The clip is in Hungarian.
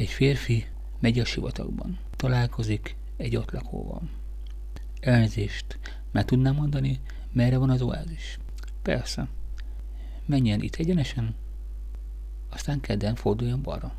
Egy férfi megy a sivatagban. Találkozik egy ott lakóval. Elnézést, mert tudnám mondani, merre van az oázis? Persze. Menjen itt egyenesen, aztán kedden forduljon balra.